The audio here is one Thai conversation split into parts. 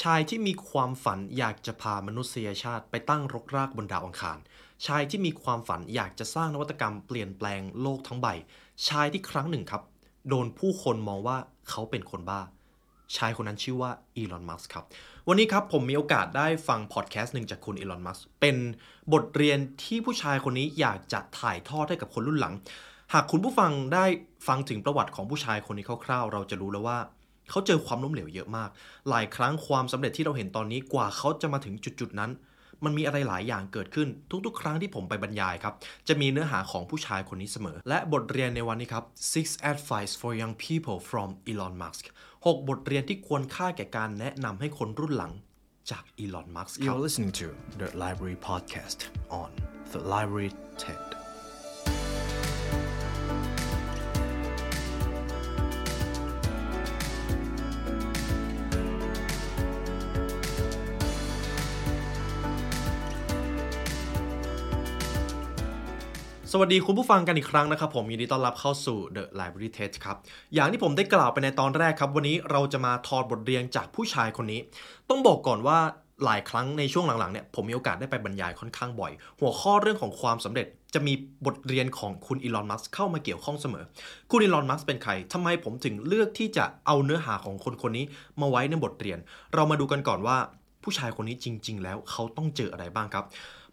ชายที่มีความฝันอยากจะพามนุษยชาติไปตั้งรกรากบนดาวอังคาร ชายที่มีความฝันอยากจะสร้างนวัตกรรมเปลี่ยนแปลงโลกทั้งใบ ชายที่ครั้งหนึ่งครับ โดนผู้คนมองว่าเขาเป็นคนบ้า ชายคนนั้นชื่อว่าอีลอน มัสครับ วันนี้ครับผมมีโอกาสได้ฟังพอดแคสต์หนึ่งจากคุณอีลอน มัสเป็นบทเรียนที่ผู้ชายคนนี้อยากจะถ่ายทอดให้กับคนรุ่นหลัง หากคุณผู้ฟังได้ฟังถึงประวัติของผู้ชายคนนี้คร่าวๆ เราจะรู้แล้วว่า เขาเจอความล้มเหลวเยอะมาก หลายครั้งความสำเร็จที่เราเห็นตอนนี้กว่าเขาจะมาถึงจุดๆนั้น มันมีอะไรหลายอย่างเกิดขึ้น ทุกๆ ครั้งที่ผมไปบรรยายครับ จะมีเนื้อหาของผู้ชายคนนี้เสมอ และบทเรียนในวันนี้ครับ six advice for young people from Elon Musk 6 บทเรียนที่ควรค่าแก่การแนะนำให้คนรุ่นหลังจากอีลอนมัสก์ครับ You're listening to the Library Podcast on the Library TED. สวัสดีคุณผู้ฟังกันอีกครั้งนะครับ ผมยินดีต้อนรับเข้าสู่ The Library Test ครับ อย่างที่ผมได้กล่าวไปในตอนแรกครับ วันนี้เราจะมาถอดบทเรียนจากผู้ชายคนนี้ ต้องบอกก่อนว่าหลายครั้งในช่วงหลังๆเนี่ยผมมีโอกาสได้ไปบรรยายค่อนข้างบ่อย หัวข้อเรื่องของความสำเร็จจะมีบทเรียนของคุณอีลอนมัสเข้ามาเกี่ยวข้องเสมอ คุณอีลอนมัสเป็นใครทำไมผมถึงเลือกที่จะเอาเนื้อหาของคนคนนี้มาไว้ในบทเรียน เรามาดูกันก่อนว่า ผู้ชายคนนี้จริง ๆ แล้วเขาต้องเจออะไรบ้างครับ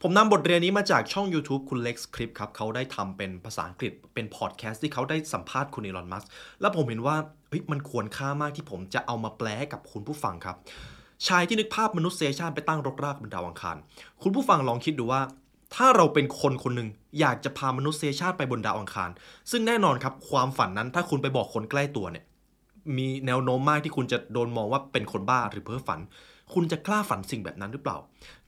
ผมนำบทเรียนนี้มาจากช่อง YouTube คุณ Lex Clip ครับเขาได้ทำเป็นภาษาอังกฤษเป็นพอดแคสต์ที่เขาได้สัมภาษณ์คุณอีลอนมัสแล้วผมเห็นว่าเฮ้ยมันควรค่ามากที่ผมจะเอามาแปลให้กับคุณผู้ฟังครับ ชายที่นึกภาพมนุษยชาติไปตั้งรกรากบนดาวอังคาร คุณผู้ฟังลองคิดดูว่า ถ้าเราเป็นคนคนหนึ่งอยากจะพามนุษยชาติไปบนดาวอังคาร ซึ่งแน่นอนครับความฝันนั้นถ้าคุณไปบอกคนใกล้ตัวเนี่ยมีแนวโน้มมากที่คุณจะโดนมองว่าเป็นคนบ้าหรือเพ้อฝัน คุณจะกล้าฝันสิ่งแบบนั้นหรือเปล่า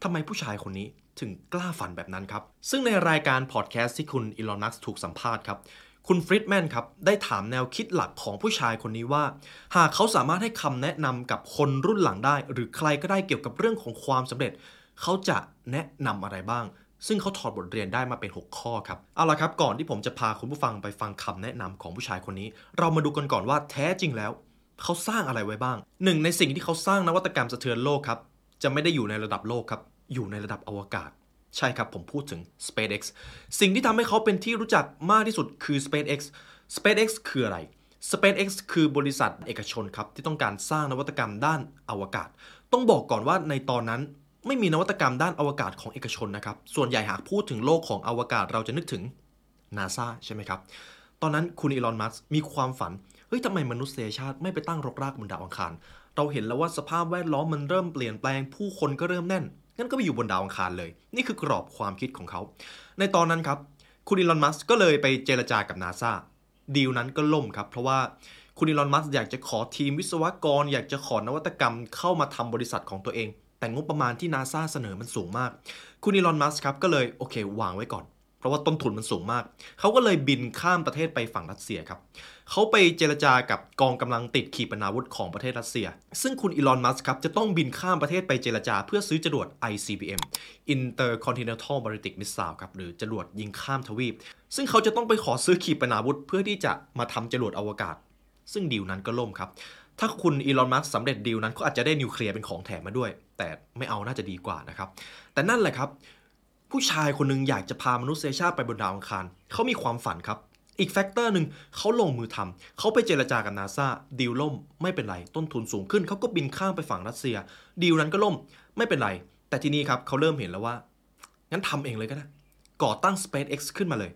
ทำไมผู้ชายคนนี้ถึงกล้าฝันแบบนั้นครับ ซึ่งในรายการพอดแคสต์ที่คุณอีลอนมัสถูกสัมภาษณ์ครับ คุณฟริดแมนครับ ได้ถามแนวคิดหลักของผู้ชายคนนี้ว่า หากเขาสามารถให้คำแนะนำกับคนรุ่นหลังได้ หรือใครก็ได้เกี่ยวกับเรื่องของความสำเร็จ เขาจะแนะนำอะไรบ้าง ซึ่งเขาถอดบทเรียนได้มาเป็น 6 ข้อครับ เอาละครับ ก่อนที่ผมจะพาคุณผู้ฟังไปฟังคำแนะนำของผู้ชายคนนี้ เรามาดูกันก่อนว่าแท้จริงแล้ว เขาสร้างอะไรไว้บ้าง หนึ่งในสิ่งที่เขาสร้างนวัตกรรมสะเทือนโลกครับ จะไม่ได้อยู่ในระดับโลกครับ อยู่ในระดับอวกาศ ใช่ครับผมพูดถึง SpaceX สิ่งที่ทำให้เขาเป็นที่รู้จักมากที่สุดคือ SpaceX SpaceX คืออะไร SpaceX คือบริษัทเอกชนครับ ที่ต้องการสร้างนวัตกรรมด้านอวกาศ ต้องบอกก่อนว่าในตอนนั้นไม่มีนวัตกรรมด้านอวกาศของเอกชนนะครับ ส่วนใหญ่หากพูดถึงโลกของอวกาศเราจะนึกถึง NASA ใช่ไหมครับ ตอนนั้นคุณอีลอน มัสก์มีความฝัน เฮ้ยทำไมมนุษยชาติไม่ไปตั้งรกรากบนดาวอังคาร เราเห็นแล้วว่าสภาพแวดล้อมมันเริ่มเปลี่ยนแปลงผู้คนก็เริ่มแน่น งั้นก็ไปอยู่บนดาวอังคารเลย นี่คือกรอบความคิดของเขา ในตอนนั้นครับ คุณอีลอนมัสก์ก็เลยไปเจรจากับนาซาดีลนั้นก็ล่มครับ เพราะว่าคุณอีลอนมัสก์อยากจะขอทีมวิศวกร อยากจะขอนวัตกรรมเข้ามาทำบริษัทของตัวเอง แต่งบประมาณที่นาซาเสนอมันสูงมาก คุณอีลอนมัสก์ครับก็เลยโอเค วางไว้ก่อน เพราะว่าต้นทุนมันสูงมาก เขาก็เลยบินข้ามประเทศไปฝั่งรัสเซียครับ เขาไปเจรจากับกองกำลังติดขีปนาวุธของประเทศรัสเซีย ซึ่งคุณอีลอน มัสก์ครับ จะต้องบินข้ามประเทศไปเจรจาเพื่อซื้อจรวด ICBM Intercontinental Ballistic Missile ครับ หรือจรวดยิงข้ามทวีป ซึ่งเขาจะต้องไปขอซื้อขีปนาวุธ เพื่อที่จะมาทำจรวดอวกาศ ซึ่งดีลนั้นก็ล่มครับ ถ้าคุณอีลอน มัสก์สำเร็จดีลนั้นก็อาจจะได้นิวเคลียร์เป็นของแถมมาด้วย แต่ไม่เอาน่าจะดีกว่านะครับ แต่นั่นแหละครับ ผู้ชายคนหนึ่งอยากจะพามนุษยชาติไปบนดาวอังคาร เขามีความฝันครับ อีก factor หนึ่งเขาลงมือทำเขาไปเจรจากับนาซาดีลล่มไม่เป็นไร ต้นทุนสูงขึ้น เขาก็บินข้ามไปฝั่งรัสเซีย ดีลนั้นก็ล่มไม่เป็นไร แต่ทีนี้ครับเขาเริ่มเห็นแล้วว่า งั้นทำเองเลยก็ได้ ก่อตั้ง SpaceX ขึ้นมาเลย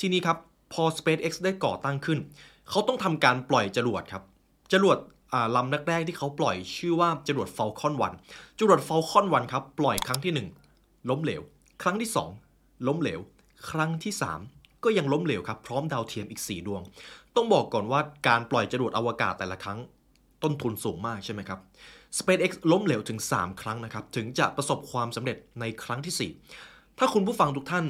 ทีนี้ครับพอ SpaceX ได้ก่อตั้งขึ้น เขาต้องทำการปล่อยจรวดครับ จรวดลำแรกๆที่เขาปล่อยชื่อว่าจรวด Falcon 1จรวด Falcon 1ครับปล่อยครั้งที่ 1 ล้มเหลว ครั้งที่ 2 ล้มเหลว ครั้งที่ 3 ก็ยังล้มเหลวครับ พร้อมดาวเทียมอีก 4 ดวง ต้องบอกก่อนว่าการปล่อยจรวดอวกาศแต่ละครั้งต้นทุนสูงมากใช่ไหมครับ SpaceX ล้มเหลวถึง 3 ครั้งนะครับ ถึงจะประสบความสำเร็จในครั้งที่ 4 ถ้าคุณผู้ฟังทุกท่าน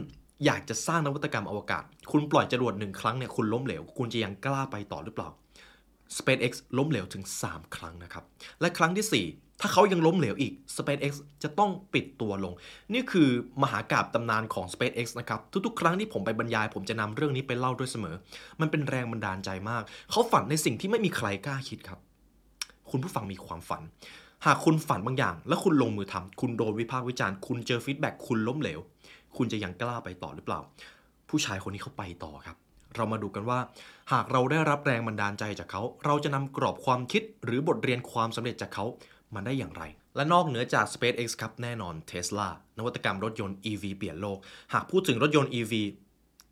อยากจะสร้างนวัตกรรมอวกาศ คุณปล่อยจรวดหนึ่งครั้งเนี่ยคุณล้มเหลว คุณจะยังกล้าไปต่อหรือเปล่า SpaceX ล้มเหลวถึง 3 ครั้งนะครับ และครั้งทีสี่4 ถ้าเขายังล้มเหลวอีก SpaceX จะต้องปิดตัวลง นี่คือมหากาพย์ตำนานของ SpaceX นะครับ ทุกๆ ครั้งที่ผมไปบรรยาย ผมจะนำเรื่องนี้ไปเล่าด้วยเสมอ มันเป็นแรงบันดาลใจมาก เขาฝันในสิ่งที่ไม่มีใครกล้าคิดครับ คุณผู้ฟังมีความฝัน หากคุณฝันบางอย่าง แล้วคุณลงมือทำคุณโดนวิพากษ์วิจารณ์คุณเจอ feedback คุณล้มเหลว คุณจะยังกล้าไปต่อหรือเปล่า ผู้ชายคนนี้เขาไปต่อครับเรามาดูกันว่า หากเราได้รับแรงบันดาลใจจากเขา เราจะนำกรอบความคิดหรือบทเรียนความสำเร็จจากเขา มาได้อย่างไร และนอกเหนือจาก SpaceX ครับแน่นอน Tesla นวัตกรรมรถยนต์ EV เปลี่ยนโลก หากพูดถึงรถยนต์ EV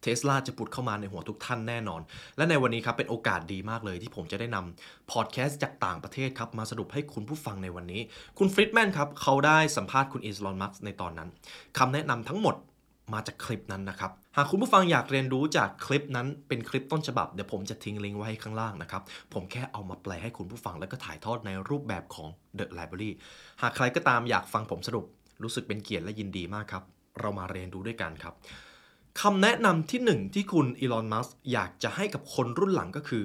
เทสลาจะปุดเข้ามาในหัวทุกท่านแน่นอน และในวันนี้ครับเป็นโอกาสดีมากเลยที่ผมจะได้นำพอดแคสต์จากต่างประเทศครับมาสรุปให้คุณผู้ฟังในวันนี้ คุณฟริดแมนครับเขาได้สัมภาษณ์คุณอีสลอนมัสในตอนนั้นคำแนะนำทั้งหมด มาจากคลิปนั้นนะครับ หากคุณผู้ฟังอยากเรียนรู้จากคลิปนั้นเป็นคลิปต้นฉบับ เดี๋ยวผมจะทิ้งลิงก์ไว้ข้างล่างนะครับ ผมแค่เอามาแปลให้คุณผู้ฟังแล้วก็ถ่ายทอดในรูปแบบของ The Library หากใครก็ตามอยากฟังผมสรุป รู้สึกเป็นเกียรติและยินดีมากครับ เรามาเรียนรู้ด้วยกันครับคำแนะนำที่หนึ่งที่คุณอีลอน มัสอยากจะให้กับคนรุ่นหลังก็คือ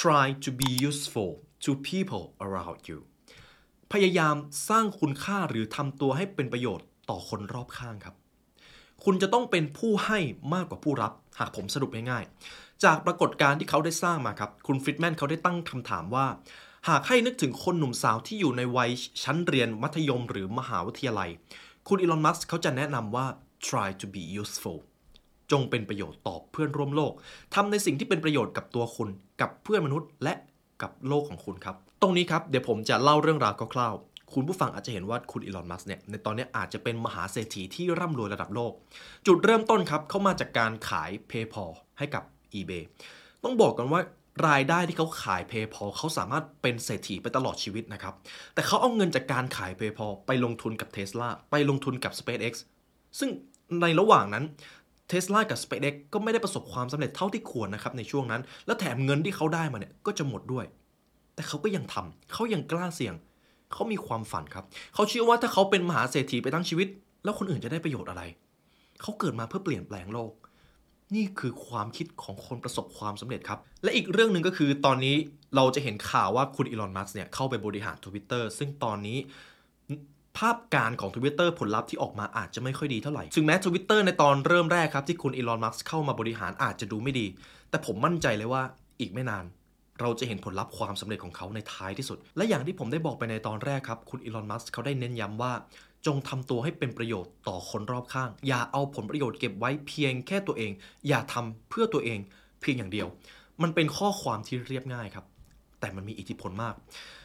try to be useful to people around you พยายามสร้างคุณค่าหรือทำตัวให้เป็นประโยชน์ต่อคนรอบข้างครับ คุณจะต้องเป็นผู้ให้มากกว่าผู้รับ หากผมสรุปง่ายๆ จากปรากฏการณ์ที่เขาได้สร้างมาครับ คุณฟริดแมนเขาได้ตั้งคำถามว่า หากให้นึกถึงคนหนุ่มสาวที่อยู่ในวัยชั้นเรียนมัธยมหรือมหาวิทยาลัย คุณอีลอน มัสเขาจะแนะนำว่า try to be useful จงเป็นประโยชน์ต่อเพื่อนร่วมโลก ทำในสิ่งที่เป็นประโยชน์กับตัวคุณ กับเพื่อนมนุษย์และกับโลกของคุณครับ ตรงนี้ครับ เดี๋ยวผมจะเล่าเรื่องราวคร่าว คุณผู้ฟังอาจจะเห็นว่าคุณอีลอน มัสเนี่ย ในตอนนี้อาจจะเป็นมหาเศรษฐีที่ร่ำรวยระดับโลก จุดเริ่มต้นครับ เขามาจากการขาย PayPal ให้กับ eBay ต้องบอกกันว่ารายได้ที่เขาขาย PayPal เขาสามารถเป็นเศรษฐีไปตลอดชีวิตนะครับ แต่เขาเอาเงินจากการขาย PayPal ไปลงทุนกับ Tesla ไปลงทุนกับ SpaceX ซึ่งในระหว่างนั้นเทสลากับ SpaceX ก็ไม่ได้ประสบความสำเร็จเท่าที่ควรนะครับในช่วงนั้น และแถมเงินที่เขาได้มาเนี่ยก็จะหมดด้วย แต่เขาก็ยังทำเขายังกล้าเสี่ยง เขามีความฝันครับ เขาเชื่อว่าถ้าเขาเป็นมหาเศรษฐีไปทั้งชีวิต แล้วคนอื่นจะได้ประโยชน์อะไร เขาเกิดมาเพื่อเปลี่ยนแปลงโลก นี่คือความคิดของคนประสบความสำเร็จครับ และอีกเรื่องหนึ่งก็คือตอนนี้เราจะเห็นข่าวว่าคุณอีลอน มัสก์เนี่ยเข้าไปบริหาร Twitter ซึ่งตอนนี้ภาพการของ Twitter ผลลัพธ์ที่ออกมาอาจจะไม่ค่อยดีเท่าไหร่ ถึงแม้ Twitter ในตอนเริ่มแรกครับที่คุณอีลอน มัสก์เข้ามาบริหารอาจจะดูไม่ดี แต่ผมมั่นใจเลยว่าอีกไม่นาน เราจะเห็นผลลัพธ์ความสำเร็จของเขาในท้ายที่สุด และอย่างที่ผมได้บอกไปในตอนแรกครับ คุณอีลอน มัสก์เขาได้เน้นย้ำว่า จงทำตัวให้เป็นประโยชน์ต่อคนรอบข้าง อย่าเอาผลประโยชน์เก็บไว้เพียงแค่ตัวเอง อย่าทำเพื่อตัวเองเพียงอย่างเดียว มันเป็นข้อความที่เรียบง่ายครับ แต่มันมีอิทธิพลมาก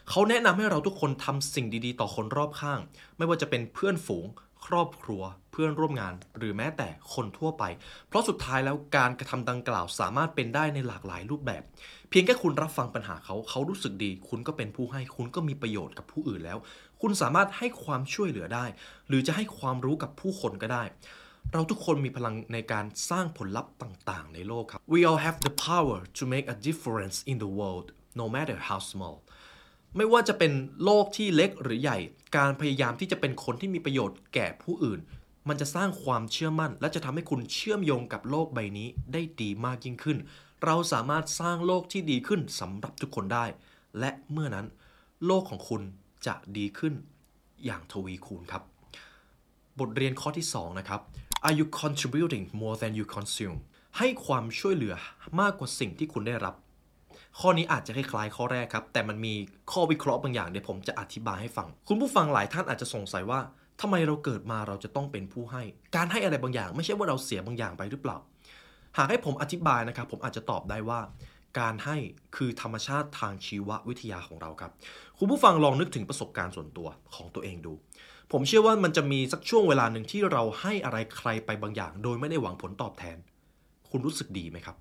เขาแนะนำให้เราทุกคนทำสิ่งดีๆ ต่อคนรอบข้าง ไม่ว่าจะเป็นเพื่อนฝูงครอบครัวเพื่อนร่วมงานหรือแม้แต่คนทั่วไป เพราะสุดท้ายแล้วการกระทำดังกล่าวสามารถเป็นได้ในหลากหลายรูปแบบ พียงแค่คุณรับฟังปัญหาเขา เขารู้สึกดี คุณก็เป็นผู้ให้ คุณก็มีประโยชน์กับผู้อื่นแล้ว คุณสามารถให้ความช่วยเหลือได้ หรือจะให้ความรู้กับผู้คนก็ได้ เราทุกคนมีพลังในการสร้างผลลัพธ์ต่างๆ ในโลกครับ We all have the power to make a difference in the world no matter how small ไม่ว่าจะเป็นโลกที่เล็กหรือใหญ่ การพยายามที่จะเป็นคนที่มีประโยชน์แก่ผู้อื่น มันจะสร้างความเชื่อมั่น และจะทำให้คุณเชื่อมโยงกับโลกใบนี้ได้ดีมากยิ่งขึ้น เราสามารถสร้างโลกที่ดีขึ้นสำหรับทุกคนได้ และเมื่อนั้น โลกของคุณจะดีขึ้นอย่างทวีคูณครับ บทเรียนข้อที่ 2 นะครับ Are you contributing more than you consume ให้ความช่วยเหลือมากกว่าสิ่งที่คุณได้รับ ข้อนี้อาจจะคล้ายๆข้อแรกครับ แต่มันมีข้อวิเคราะห์บางอย่างเดี๋ยวผมจะอธิบายให้ฟัง คุณผู้ฟังหลายท่านอาจจะสงสัยว่าทำไมเราเกิดมาเราจะต้องเป็นผู้ให้ การให้อะไรบางอย่าง ไม่ใช่ว่าเราเสียบางอย่างไปหรือเปล่า หากให้ผมอธิบายนะครับ ผมอาจจะตอบได้ว่า การให้คือธรรมชาติทางชีววิทยาของเราครับ คุณผู้ฟังลองนึกถึงประสบการณ์ส่วนตัวของตัวเองดู ผมเชื่อว่ามันจะมีสักช่วงเวลาหนึ่งที่เราให้อะไรใครไปบางอย่าง โดยไม่ได้หวังผลตอบแทน คุณรู้สึกดีไหมครับ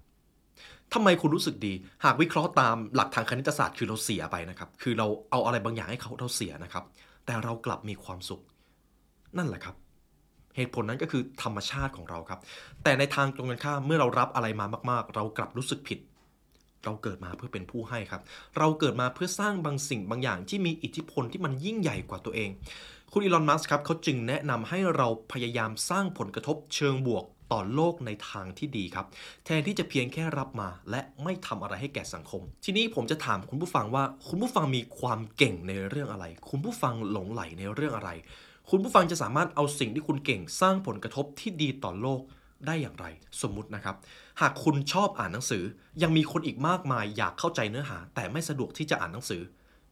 ทำไมคุณรู้สึกดี หากวิเคราะห์ตามหลักทางคณิตศาสตร์คือเราเสียไปนะครับ คือเราเอาอะไรบางอย่างให้เขาเราเสียนะครับ แต่เรากลับมีความสุข นั่นแหละครับ เหตุผลนั้นก็คือธรรมชาติของเราครับ แต่ในทางตรงกันข้ามเมื่อเรารับอะไรมามากๆ เรากลับรู้สึกผิด เราเกิดมาเพื่อเป็นผู้ให้ครับ เราเกิดมาเพื่อสร้างบางสิ่งบางอย่างที่มีอิทธิพลที่มันยิ่งใหญ่กว่าตัวเอง คุณอีลอนมัสครับเขาจึงแนะนำให้เราพยายามสร้างผลกระทบเชิงบวกต่อโลกในทางที่ดีครับ แทนที่จะเพียงแค่รับมา และไม่ทำอะไรให้แก่สังคม ทีนี้ผมจะถามคุณผู้ฟังว่า คุณผู้ฟังมีความเก่งในเรื่องอะไร คุณผู้ฟังหลงไหลในเรื่องอะไร คุณผู้ฟังจะสามารถเอาสิ่งที่คุณเก่งสร้างผลกระทบที่ดีต่อโลกได้อย่างไร สมมุตินะครับ หากคุณชอบอ่านหนังสือ ยังมีคนอีกมากมายอยากเข้าใจเนื้อหา แต่ไม่สะดวกที่จะอ่านหนังสือ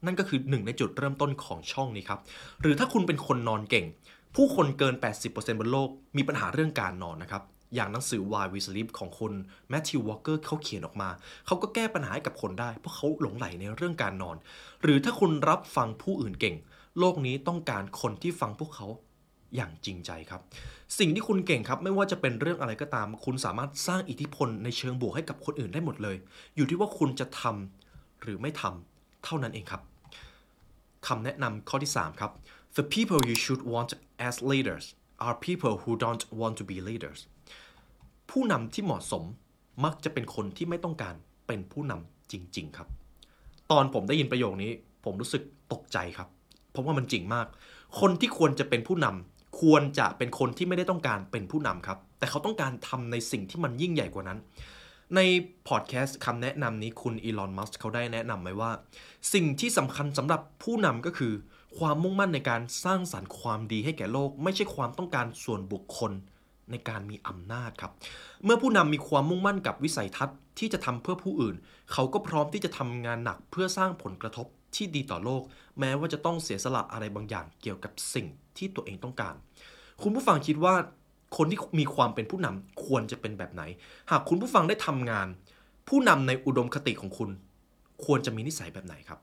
นั่นก็คือหนึ่งในจุดเริ่มต้นของช่องนี้ครับ หรือถ้าคุณเป็นคนนอนเก่ง ผู้คนเกิน 80%บนโลกมีปัญหาเรื่องการนอนนะครับอย่างหนังสือ Why We Sleep ของคุณแมทธิววอลเกอร์เขาเขียนออกมา เขาก็แก้ปัญหาให้กับคนได้ เพราะเขาหลงไหลในเรื่องการนอน หรือถ้าคุณรับฟังผู้อื่นเก่ง โลกนี้ต้องการคนที่ฟังพวกเขาอย่างจริงใจครับ สิ่งที่คุณเก่งครับ ไม่ว่าจะเป็นเรื่องอะไรก็ตาม คุณสามารถสร้างอิทธิพลในเชิงบวกให้กับคนอื่นได้หมดเลย อยู่ที่ว่าคุณจะทำหรือไม่ทำเท่านั้นเองครับคำแนะนำข้อที่ 3 ครับ the people you should want as leaders are people who don't want to be leaders ผู้นำที่เหมาะสมมักจะเป็นคนที่ไม่ต้องการเป็นผู้นำจริง ๆ ครับ ตอนผมได้ยินประโยคนี้ ผมรู้สึกตกใจครับ ราะว่ามันจริงมาก คนที่ควรจะเป็นผู้นำควรจะเป็นคนที่ไม่ได้ต้องการเป็นผู้นำครับ แต่เขาต้องการทำในสิ่งที่มันยิ่งใหญ่กว่านั้น ในพอดแคสต์คำแนะนำนี้คุณอีลอนมัสเขาได้แนะนำไว้ว่า สิ่งที่สำคัญสำหรับผู้นำก็คือ ความมุ่งมั่นในการสร้างสารรค์ความดีให้แก่โลก ไม่ใช่ความต้องการส่วนบุคคลในการมีอำนาจครับ เมื่อผู้นำมีความมุ่งมั่นกับวิสัยทัศน์ที่จะทำเพื่อผู้อื่น เขาก็พร้อมที่จะทำงานหนักเพื่อสร้างผลกระทบ ที่ดีต่อโลก แม้ว่าจะต้องเสียสละอะไรบางอย่างเกี่ยวกับสิ่งที่ตัวเองต้องการ คุณผู้ฟังคิดว่าคนที่มีความเป็นผู้นำควรจะเป็นแบบไหน หากคุณผู้ฟังได้ทำงาน ผู้นำในอุดมคติของคุณ ควรจะมีนิสัยแบบไหนครับ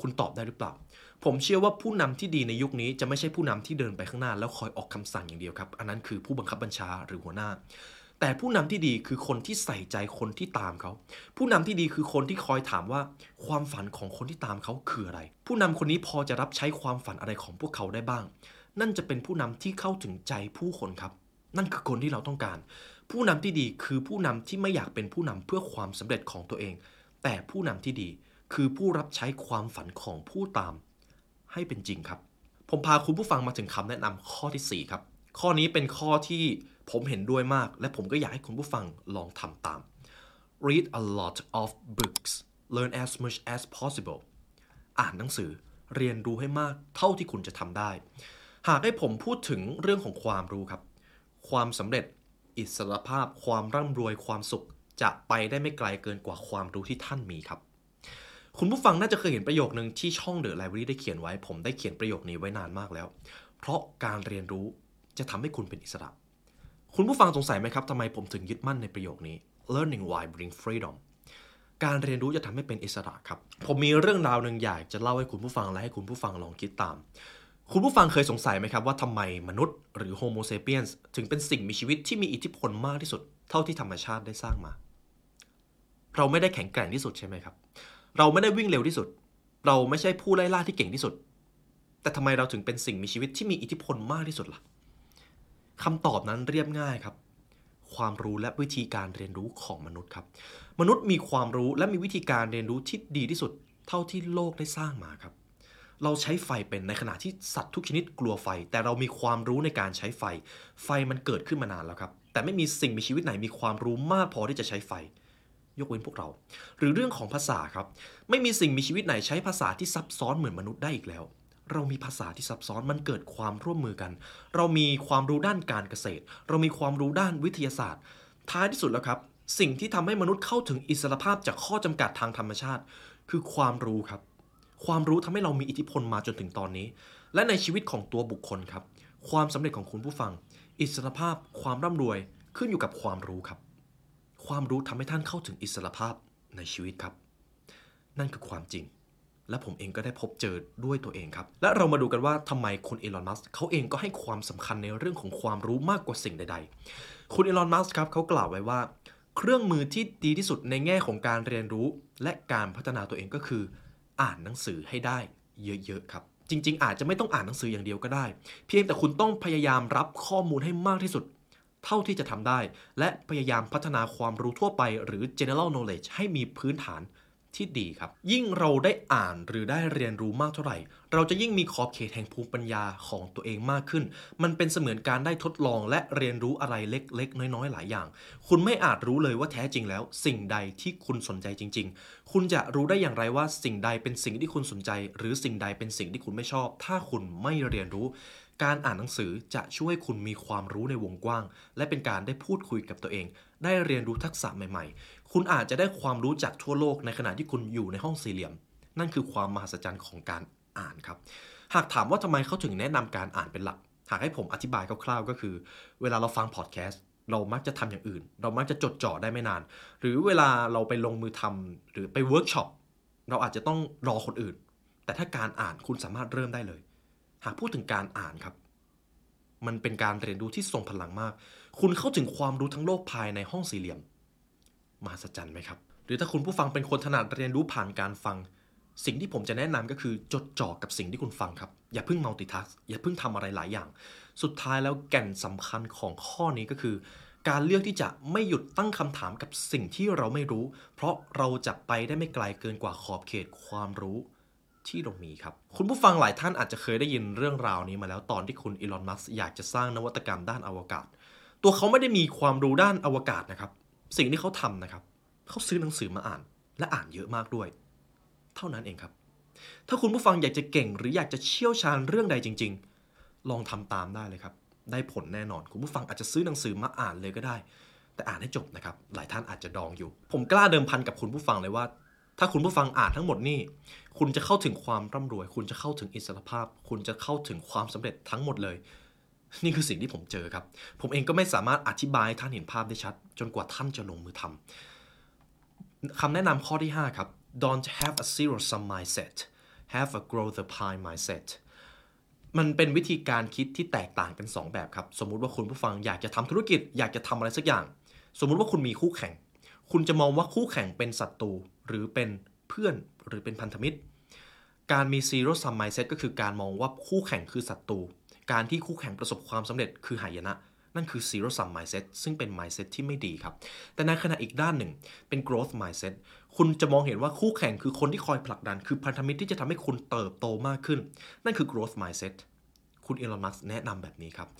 คุณตอบได้หรือเปล่า ผมเชื่อว่าผู้นำที่ดีในยุคนี้จะไม่ใช่ผู้นำที่เดินไปข้างหน้า แล้วคอยออกคำสั่งอย่างเดียวครับ อันนั้นคือผู้บังคับบัญชาหรือหัวหน้า แต่ผู้นำที่ดีคือคนที่ใส่ใจคนที่ตามเขา ผู้นำที่ดีคือคนที่คอยถามว่า ความฝันของคนที่ตามเขาคืออะไร ผู้นำคนนี้พอจะรับใช้ความฝันอะไรของพวกเขาได้บ้าง นั่นจะเป็นผู้นำที่เข้าถึงใจผู้คนครับ นั่นคือคนที่เราต้องการ ผู้นำที่ดีคือผู้นำที่ไม่อยากเป็นผู้นำเพื่อความสำเร็จของตัวเอง แต่ผู้นำที่ดีคือผู้รับใช้ความฝันของผู้ตาม ให้เป็นจริงครับ ผมพาคุณผู้ฟังมาถึงคำแนะนำข้อที่4ครับข้อนี้เป็นข้อที่ ผมเห็นด้วยมาก และผมก็อยากให้คุณผู้ฟังลองทำตาม read a lot of books learn as much as possible อ่านหนังสือเรียนรู้ให้มากเท่าที่คุณจะทำได้ หากให้ผมพูดถึงเรื่องของความรู้ครับ ความสำเร็จ อิสรภาพ ความร่ำรวย ความสุข จะไปได้ไม่ไกลเกินกว่าความรู้ที่ท่านมีครับ คุณผู้ฟังน่าจะเคยเห็นประโยคนึงที่ช่องเดอะไลบรารีได้เขียนไว้ ผมได้เขียนประโยคนี้ไว้นานมากแล้ว เพราะการเรียนรู้จะทำให้คุณเป็นอิสระ คุณผู้ฟังสงสัยไหมครับทำไมผมถึงยึดมั่นในประโยคนี้ learning why bring freedom การเรียนรู้จะทำให้เป็นอิสระครับ ผมมีเรื่องราวหนึ่งอยากจะเล่าให้คุณผู้ฟังและให้คุณผู้ฟังลองคิดตาม คุณผู้ฟังเคยสงสัยไหมครับว่าทำไมมนุษย์หรือโฮโมเซเปียนส์ถึงเป็นสิ่งมีชีวิตที่มีอิทธิพลมากที่สุด เท่าที่ธรรมชาติได้สร้างมา เราไม่ได้แข็งแกร่งที่สุดใช่ไหมครับ เราไม่ได้วิ่งเร็วที่สุด เราไม่ใช่ผู้ไล่ล่าที่เก่งที่สุด แต่ทำไมเราถึงเป็นสิ่งมีชีวิตที่มีอิทธิพลมากที่สุดล่ะ คำตอบนั้นเรียบง่ายครับ ความรู้และวิธีการเรียนรู้ของมนุษย์ครับ มนุษย์มีความรู้และมีวิธีการเรียนรู้ที่ดีที่สุด เท่าที่โลกได้สร้างมาครับ เราใช้ไฟเป็นในขณะที่สัตว์ทุกชนิดกลัวไฟ แต่เรามีความรู้ในการใช้ไฟ ไฟมันเกิดขึ้นมานานแล้วครับ แต่ไม่มีสิ่งมีชีวิตไหนมีความรู้มากพอที่จะใช้ไฟ ยกเว้นพวกเรา หรือเรื่องของภาษาครับ ไม่มีสิ่งมีชีวิตไหนใช้ภาษาที่ซับซ้อนเหมือนมนุษย์ได้อีกแล้ว เรามีภาษาที่ซับซ้อนมันเกิดความร่วมมือกัน เรามีความรู้ด้านการเกษตร เรามีความรู้ด้านวิทยาศาสตร์ ท้ายที่สุดแล้วครับ สิ่งที่ทำให้มนุษย์เข้าถึงอิสรภาพจากข้อจำกัดทางธรรมชาติ คือความรู้ครับ ความรู้ทำให้เรามีอิทธิพลมาจนถึงตอนนี้ และในชีวิตของตัวบุคคลครับ ความสำเร็จของคุณผู้ฟัง อิสรภาพ ความร่ำรวยขึ้นอยู่กับความรู้ครับ ความรู้ทำให้ท่านเข้าถึงอิสรภาพในชีวิตครับ นั่นคือความจริง และผมเองก็ได้พบเจอด้วยตัวเองครับ และเรามาดูกันว่าทำไมคุณอีลอนมัสก์เขาเองก็ให้ความสำคัญในเรื่องของความรู้มากกว่าสิ่งใด ๆ คุณอีลอนมัสก์ครับเขากล่าวไว้ว่า เครื่องมือที่ดีที่สุดในแง่ของการเรียนรู้ และการพัฒนาตัวเองก็คือ อ่านหนังสือให้ได้เยอะๆครับ จริง ๆ อาจจะไม่ต้องอ่านหนังสืออย่างเดียวก็ได้ เพียงแต่คุณต้องพยายามรับข้อมูลให้มากที่สุด เท่าที่จะทำได้ และพยายามพัฒนาความรู้ทั่วไป หรือ general knowledge ให้มีพื้นฐาน ที่ดีครับ ยิ่งเราได้อ่านหรือได้เรียนรู้มากเท่าไหร่ เราจะยิ่งมีขอบเขตแห่งภูมิปัญญาของตัวเองมากขึ้น มันเป็นเสมือนการได้ทดลองและเรียนรู้อะไรเล็กๆ น้อยๆ หลายอย่าง คุณไม่อาจรู้เลยว่าแท้จริงแล้ว สิ่งใดที่คุณสนใจจริง ๆ คุณจะรู้ได้อย่างไรว่าสิ่งใดเป็นสิ่งที่คุณสนใจ หรือสิ่งใดเป็นสิ่งที่คุณไม่ชอบ ถ้าคุณไม่เรียนรู้ การอ่านหนังสือจะช่วยคุณมีความรู้ในวงกว้าง และเป็นการได้พูดคุยกับตัวเอง ได้เรียนรู้ทักษะใหม่ ๆ คุณอาจจะได้ความรู้จากทั่วโลกในขณะที่คุณอยู่ในห้องสี่เหลี่ยม นั่นคือความมหัศจรรย์ของการอ่านครับ หากถามว่าทำไมเขาถึงแนะนำการอ่านเป็นหลัก หากให้ผมอธิบายคร่าวๆก็คือ เวลาเราฟังพอดแคสต์เรามักจะทำอย่างอื่น เรามักจะจดจ่อได้ไม่นาน หรือเวลาเราไปลงมือทำหรือไปเวิร์กช็อปเราอาจจะต้องรอคนอื่น แต่ถ้าการอ่านคุณสามารถเริ่มได้เลย หากพูดถึงการอ่านครับ มันเป็นการเรียนรู้ที่ทรงพลังมาก คุณเข้าถึงความรู้ทั้งโลกภายในห้องสี่เหลี่ยม มหัศจรรย์ไหมครับ หรือถ้าคุณผู้ฟังเป็นคนถนัดเรียนรู้ผ่านการฟัง สิ่งที่ผมจะแนะนำก็คือจดจ่อกับสิ่งที่คุณฟังครับ อย่าเพิ่ง multitask อย่าเพิ่งทำอะไรหลายอย่าง สุดท้ายแล้วแก่นสำคัญของข้อนี้ก็คือ การเลือกที่จะไม่หยุดตั้งคำถามกับสิ่งที่เราไม่รู้ เพราะเราจะไปได้ไม่ไกลเกินกว่าขอบเขตความรู้ที่เรามีครับ คุณผู้ฟังหลายท่านอาจจะเคยได้ยินเรื่องราวนี้มาแล้วตอนที่คุณอีลอน มัสก์อยากจะสร้างนวัตกรรมด้านอวกาศ ตัวเขาไม่ได้มีความรู้ด้านอวกาศนะครับ สิ่งที่เขาทำนะครับ เขาซื้อหนังสือมาอ่าน และอ่านเยอะมากด้วย เท่านั้นเองครับ ถ้าคุณผู้ฟังอยากจะเก่ง หรืออยากจะเชี่ยวชาญเรื่องใดจริง ๆ ลองทำตามได้เลยครับ ได้ผลแน่นอน คุณผู้ฟังอาจจะซื้อหนังสือมาอ่านเลยก็ได้ แต่อ่านให้จบนะครับ หลายท่านอาจจะดองอยู่ ผมกล้าเดิมพันกับคุณผู้ฟังเลยว่า ถ้าคุณผู้ฟังอ่านทั้งหมดนี่ คุณจะเข้าถึงความร่ำรวย คุณจะเข้าถึงอิสรภาพ คุณจะเข้าถึงความสำเร็จทั้งหมดเลย นี่คือสิ่งที่ผมเจอครับ ผมเองก็ไม่สามารถอธิบายท่านเห็นภาพได้ชัด จนกว่าท่านจะลงมือทำคำแนะนำข้อที่ 5 ครับ don't have a zero sum mindset have a grow the pie mindset มันเป็นวิธีการคิดที่แตกต่างกัน 2 แบบครับ สมมุติว่าคุณผู้ฟังอยากจะทำธุรกิจ อยากจะทำอะไรสักอย่าง สมมุติว่าคุณมีคู่แข่ง คุณจะมองว่าคู่แข่งเป็นศัตรูหรือเป็นเพื่อนหรือเป็นพันธมิตร การมี zero sum mindset ก็คือการมองว่าคู่แข่งคือศัตรู การที่คู่แข่งประสบความสำเร็จคือหายนะ นั่นคือ zero sum mindset ซึ่งเป็น mindset ที่ไม่ดีครับ แต่ในขณะอีกด้านหนึ่งเป็น growth mindset คุณจะมองเห็นว่าคู่แข่งคือคนที่คอยผลักดัน คือพันธมิตรที่จะทำให้คุณเติบโตมากขึ้น นั่นคือ growth mindset คุณอีลอนมัสก์แนะนำแบบนี้ครับ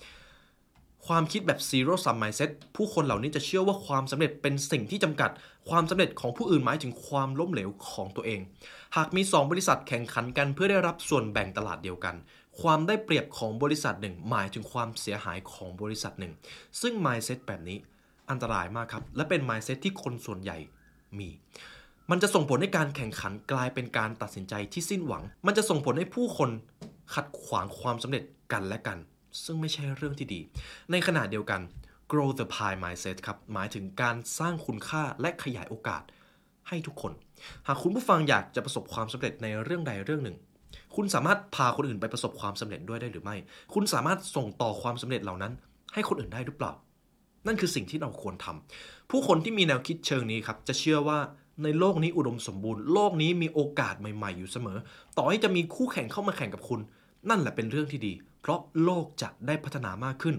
ความคิดแบบ zero sum mindset ผู้คนเหล่านี้จะเชื่อว่าความสำเร็จเป็นสิ่งที่จำกัด ความสำเร็จของผู้อื่นหมายถึงความล้มเหลวของตัวเอง หากมี 2 บริษัทแข่งขันกันเพื่อได้รับส่วนแบ่งตลาดเดียวกัน ความได้เปรียบของบริษัทหนึ่ง หมายถึงความเสียหายของบริษัทหนึ่ง ซึ่ง mindset แบบนี้อันตรายมากครับ และเป็น mindset ที่คนส่วนใหญ่มี มันจะส่งผลให้การแข่งขันกลายเป็นการตัดสินใจที่สิ้นหวัง มันจะส่งผลให้ผู้คนขัดขวางความสำเร็จกันและกัน ซึ่งไม่ใช่เรื่องที่ดี ในขณะเดียวกัน grow the pie mindset ครับ หมายถึงการสร้างคุณค่าและขยายโอกาสให้ทุกคน หากคุณผู้ฟังอยากจะประสบความสำเร็จในเรื่องใดเรื่องหนึ่ง คุณสามารถพาคนอื่นไปประสบความสำเร็จด้วยได้หรือไม่ คุณสามารถส่งต่อความสำเร็จเหล่านั้น ให้คนอื่นได้หรือเปล่า นั่นคือสิ่งที่เราควรทำผู้คนที่มีแนวคิดเชิงนี้ครับ จะเชื่อว่าในโลกนี้อุดมสมบูรณ์ โลกนี้มีโอกาสใหม่ๆ อยู่เสมอ ต่อให้จะมีคู่แข่งเข้ามาแข่งกับคุณ นั่นแหละเป็นเรื่องที่ดี เพราะโลกจะได้พัฒนามากขึ้น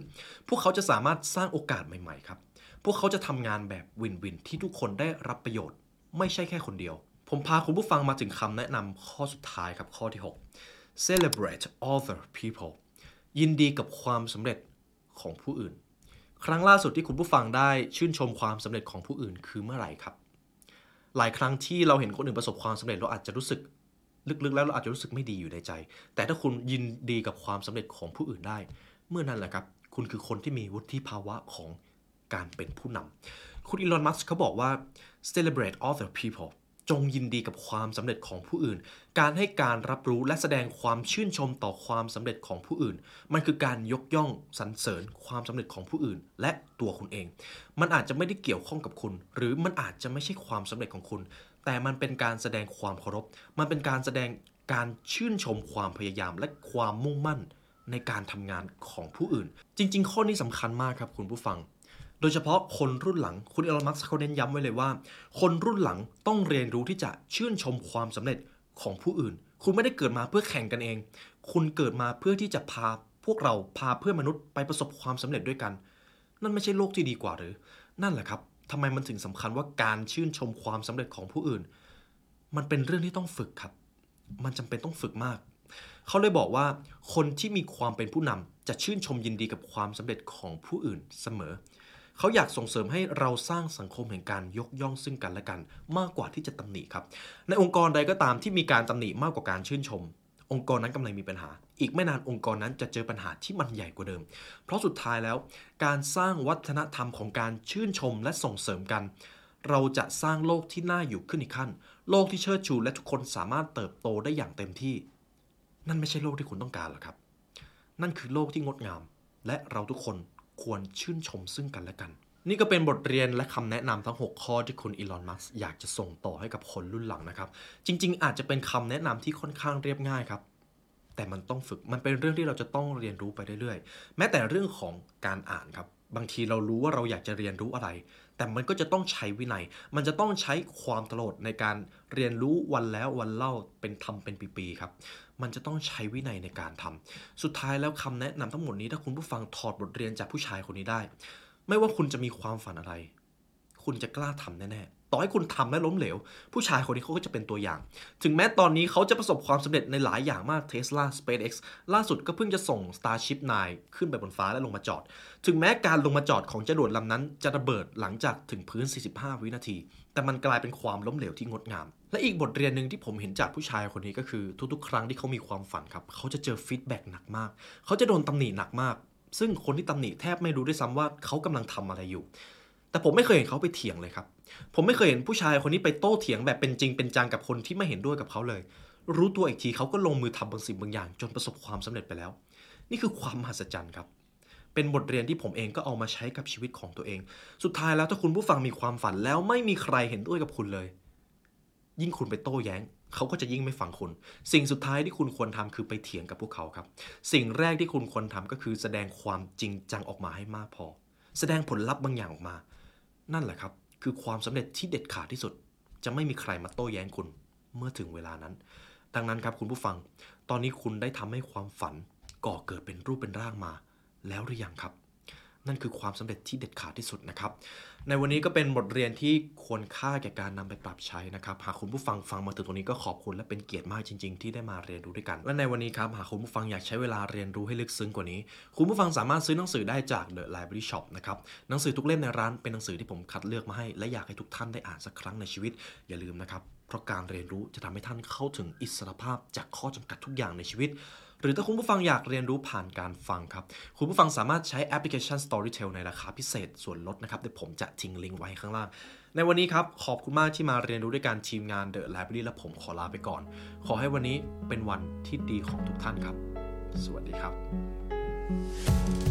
พวกเขาจะสามารถสร้างโอกาสใหม่ ๆ ครับ พวกเขาจะทำงานแบบวินวินที่ทุกคนได้รับประโยชน์ ไม่ใช่แค่คนเดียว ผมพาคุณผู้ฟังมาถึงคำแนะนำข้อสุดท้ายครับข้อที่ 6 celebrate other people ยินดีกับความสำเร็จของผู้อื่น ครั้งล่าสุดที่คุณผู้ฟังได้ชื่นชมความสำเร็จของผู้อื่นคือเมื่อไหร่ครับ หลายครั้งที่เราเห็นคนอื่นประสบความสำเร็จเราอาจจะรู้สึกลึกๆ แล้วเราอาจจะรู้สึกไม่ดีอยู่ในใจ แต่ถ้าคุณยินดีกับความสำเร็จของผู้อื่นได้ เมื่อนั้นแหละครับ คุณคือคนที่มีวุฒิภาวะของการเป็นผู้นำคุณอีลอน มัสก์เขาบอกว่า celebrate other people จงยินดีกับความสำเร็จของผู้อื่น การให้การรับรู้และแสดงความชื่นชมต่อความสำเร็จของผู้อื่น มันคือการยกย่องสรรเสริญความสำเร็จของผู้อื่น และตัวคุณเอง มันอาจจะไม่ได้เกี่ยวข้องกับคุณ หรือมันอาจจะไม่ใช่ความสำเร็จของคุณ แต่มันเป็นการแสดงความเคารพ มันเป็นการแสดงการชื่นชมความพยายามและความมุ่งมั่นในการทำงานของผู้อื่น จริง ๆ ข้อนี้สำคัญมากครับคุณผู้ฟัง โดยเฉพาะคนรุ่นหลังคุณเอลอนมัสก์เขาเน้นย้ำไว้เลยว่า คนรุ่นหลังต้องเรียนรู้ที่จะชื่นชมความสำเร็จของผู้อื่น คุณไม่ได้เกิดมาเพื่อแข่งกันเอง คุณเกิดมาเพื่อที่จะพาพวกเราพาเพื่อนมนุษย์ไปประสบความสำเร็จด้วยกัน นั่นไม่ใช่โลกที่ดีกว่าหรือ นั่นแหละครับทำไมมันถึงสำคัญว่าการชื่นชมความสำเร็จของผู้อื่น มันเป็นเรื่องที่ต้องฝึกครับ มันจำเป็นต้องฝึกมากเขาเลยบอกว่าคนที่มีความเป็นผู้นำจะชื่นชมยินดีกับความสำเร็จของผู้อื่นเสมอ เขาอยากส่งเสริมให้เราสร้างสังคมแห่งการยกย่องซึ่งกันและกันมากกว่าที่จะตำหนิครับ ในองค์กรใดก็ตามที่มีการตำหนิมากกว่าการชื่นชม องค์กรนั้นกำลังมีปัญหา อีกไม่นานองค์กรนั้นจะเจอปัญหาที่มันใหญ่กว่าเดิม เพราะสุดท้ายแล้ว การสร้างวัฒนธรรมของการชื่นชมและส่งเสริมกัน เราจะสร้างโลกที่น่าอยู่ขึ้นอีกขั้น โลกที่เชิดชูและทุกคนสามารถเติบโตได้อย่างเต็มที่ นั่นไม่ใช่โลกที่คุณต้องการหรอกครับ นั่นคือโลกที่งดงาม และเราทุกคน ควรชื่นชมซึ่งกันและกัน นี่ก็เป็นบทเรียนและคำแนะนำทั้ง 6 ข้อที่คุณอีลอน มัสก์อยากจะส่งต่อให้กับคนรุ่นหลังนะครับ จริง ๆ อาจจะเป็นคำแนะนำที่ค่อนข้างเรียบง่ายครับ แต่มันต้องฝึก มันเป็นเรื่องที่เราจะต้องเรียนรู้ไปเรื่อยๆ แม้แต่เรื่องของการอ่านครับ บางทีเรารู้ว่าเราอยากจะเรียนรู้อะไร แต่มันก็จะต้องใช้วินัย มันจะต้องใช้ความตลอดในการเรียนรู้วันแล้ววันเล่าเป็นทำเป็นปีๆครับ มันจะต้องใช้วินัยในการทำสุดท้ายแล้วคำแนะนำทั้งหมดนี้ถ้าคุณผู้ฟังถอดบทเรียนจากผู้ชายคนนี้ได้ ไม่ว่าคุณจะมีความฝันอะไร คุณจะกล้าทำแน่ๆ ต่อให้คุณทำและล้มเหลว ผู้ชายคนนี้เขาก็จะเป็นตัวอย่าง ถึงแม้ตอนนี้เขาจะประสบความสำเร็จในหลายอย่างมาก Tesla SpaceX ล่าสุดก็เพิ่งจะส่ง Starship 9 ขึ้นไปบนฟ้าและลงมาจอด ถึงแม้การลงมาจอดของจรวดลำนั้น จะระเบิดหลังจากถึงพื้น 45 วินาที แต่มันกลายเป็นความล้มเหลวที่งดงาม และอีกบทเรียนหนึ่งที่ผมเห็นจากผู้ชายคนนี้ก็คือทุกๆ ครั้งที่เขามีความฝันครับเขาจะเจอ feedback หนักมาก เขาจะโดนตำหนิหนักมากซึ่งคนที่ตำหนิแทบไม่รู้ด้วยซ้ำว่าเขากำลังทำอะไรอยู่ แต่ผมไม่เคยเห็นเขาไปเถียงเลยครับ ผมไม่เคยเห็นผู้ชายคนนี้ไปโต้เถียงแบบเป็นจริงเป็นจังกับคนที่ไม่เห็นด้วยกับเขาเลย รู้ตัวอีกทีเขาก็ลงมือทำบางสิ่งบางอย่าง จนประสบความสำเร็จไปแล้ว นี่คือความมหัศจรรย์ครับ เป็นบทเรียนที่ผมเองก็เอามาใช้กับชีวิตของตัวเอง สุดท้ายแล้วถ้าคุณผู้ฟังมีความฝันแล้วไม่มีใครเห็นด้วยกับคุณเลย ยิ่งคุณไปโต้แย้งเขาก็จะยิ่งไม่ฟังคุณ สิ่งสุดท้ายที่คุณควรทำคือไปเถียงกับพวกเขาครับ สิ่งแรกที่คุณควรทำก็คือแสดงความจริงจังออกมาให้มากพอ แสดงผลลัพธ์บางอย่างออกมา นั่นแหละครับ คือความสำเร็จที่เด็ดขาดที่สุด จะไม่มีใครมาโต้แย้งคุณเมื่อถึงเวลานั้น ดังนั้นครับคุณผู้ฟัง ตอนนี้คุณได้ทำให้ความฝันก่อเกิดเป็นรูปเป็นร่างมา แล้วหรือยังครับ นั่นคือความสำเร็จที่เด็ดขาดที่สุดนะครับ ในวันนี้ก็เป็นบทเรียนที่ควรค่าแก่การนำไปปรับใช้นะครับหากคุณผู้ฟังฟังมาถึงตรงนี้ก็ขอบคุณและเป็นเกียรติมากจริง ๆ ที่ได้มาเรียนรู้ด้วยกัน และในวันนี้ครับหากคุณผู้ฟังอยากใช้เวลาเรียนรู้ให้ลึกซึ้งกว่านี้ คุณผู้ฟังสามารถซื้อหนังสือได้จาก The Library Shop นะครับหนังสือทุกเล่มในร้านเป็นหนังสือที่ผมคัดเลือกมาให้ และอยากให้ทุกท่านได้อ่านสักครั้งในชีวิต อย่าลืมนะครับเพราะการเรียนรู้จะทำให้ท่านเข้าถึงอิสรภาพจากข้อจำกัดทุกอย่างในชีวิต หรือถ้าคุณผู้ฟังอยากเรียนรู้ผ่านการฟังครับ คุณผู้ฟังสามารถใช้แอปพลิเคชัน Storytel ในราคาพิเศษส่วนลดนะครับเดี๋ยวผมจะทิ้งลิงก์ไว้ข้างล่าง ในวันนี้ครับ ขอบคุณมากที่มาเรียนรู้ด้วยการทีมงาน The Library และผมขอลาไปก่อน ขอให้วันนี้เป็นวันที่ดีของทุกท่านครับ สวัสดีครับ